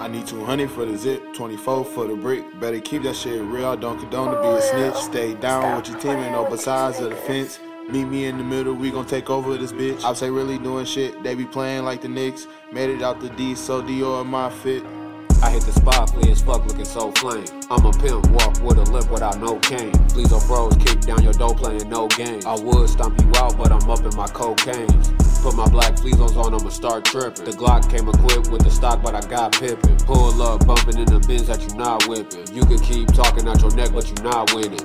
I need 200 for the zip, 24 for the brick. Better keep that shit real, don't condone to be a snitch. Stay down with your team and no besides of the fence. Meet me in the middle, we gon' take over this bitch. I say really doing shit, they be playing like the Knicks. Made it out the D, so Dior my fit. I hit the spot, clear as fuck, looking so flame. I'm a pimp, walk with a limp without no cane. Please, oh bros, kick down your dough playing no game. I would stomp you out, but I'm up in my cocaine. Put my black fleezos on, I'ma start tripping. The Glock came equipped with the stock, but I got pippin'. Pull up, bumping in the bins that you not whipping. You can keep talking out your neck, but you not winning.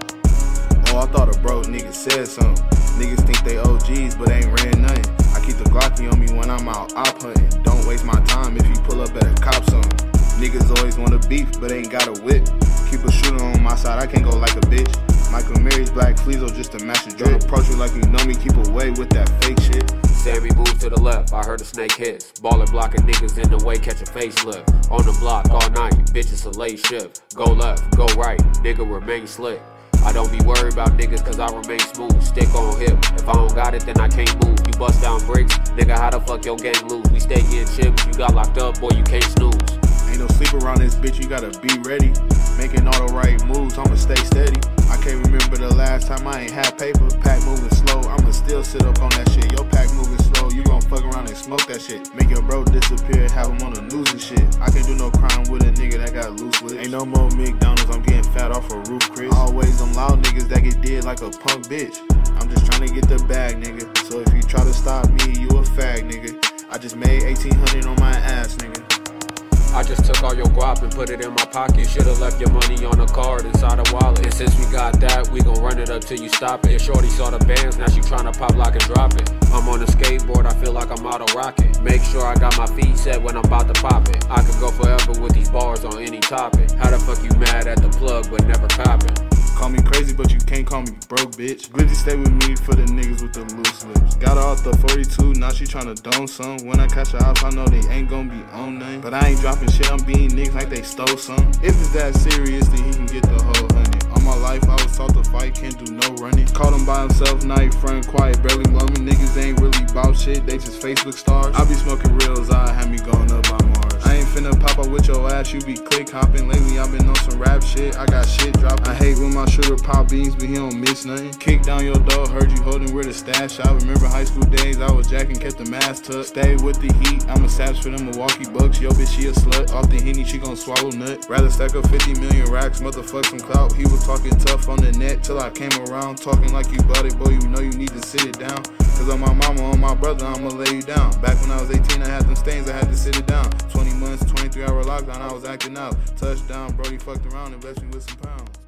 Oh, I thought a bro nigga said something. Niggas think they OGs, but ain't ran nothing. I keep the Glocky on me when I'm out op hunting. Don't waste my time if you pull up at a cop something. Niggas always wanna beef, but ain't got a whip. Keep a shooter on my side, I can't go like a bitch. Michael Mary's black fleezo just a the drip. Approach you like you know me, keep away with that fake shit. Sammy move to the left, I heard a snake hiss. Baller blocking niggas in the way, catch a facelift. On the block all night, bitch, it's a late shift. Go left, go right, nigga remain slick. I don't be worried about niggas cause I remain smooth. Stick on hip. If I don't got it, then I can't move. You bust down bricks, nigga, how the fuck your gang lose? We stay getting chips, you got locked up, boy, you can't snooze. Ain't no sleep around this bitch, you gotta be ready. Making all the right moves, I'ma stay steady. The last time I ain't had paper. Pack moving slow, I'ma still sit up on that shit. Your pack moving slow, you gon' fuck around and smoke that shit. Make your bro disappear, have him on the news and shit. I can't do no crime with a nigga that got loose lips. Ain't no more McDonald's, I'm getting fat off a roof, Chris. Always them loud niggas that get dead like a punk bitch. I'm just trying to get the bag, nigga. So if you try to stop me, you a fag, nigga. I just made 1800 on my ass, nigga. I just took all your guap and put it in my pocket. Should've left your money on a card inside a wallet. And since we got that, we gon' run it up till you stop it. Shorty saw the bands, now she tryna pop, lock, and drop it. I'm on a skateboard, I feel like I'm out of rocket. Make sure I got my feet set when I'm about to pop it. I could go forever with these bars on any topic. How the fuck you mad at the plug but never copping? Call me crazy, but you can't call me broke, bitch. Glizzy stay with me for the niggas with the loose lips. Got her off the 42, now she tryna dome some. When I catch her out, I know they ain't gonna be on nothing. But I ain't dropping shit, I'm beating niggas like they stole some. If it's that serious, then he can get the whole hundred. All my life, I was taught to fight, can't do no running. Caught him by himself, he front quiet, barely love me. Niggas ain't really bout shit, they just Facebook stars. I be smoking reals, I had me going up by Mars. I ain't finna pop up with your ass, you be click hopping. Lately, i been on some rap shit, I got shit dropping. I hate when my shooter pop beans, but he don't miss nothing. Kick down your door, heard you holding where the stash. I remember high school days, I was jacking, kept the mask tucked. Stay with the heat, I'm a saps for them Milwaukee Bucks. Yo, bitch, she a slut. Off the henny, she gon' swallow nut. Rather stack up 50 million racks, motherfuck some clout. He was talking tough on the net till I came around. Talking like you bought it, boy, you know you need to sit it down. Cause on my mama, on my brother, I'ma lay you down. Back when I was 18, I had them stains, I had to sit it down. 20 months, 23 hour lockdown, I was acting out. Touchdown, Brody fucked around and blessed me with some pounds.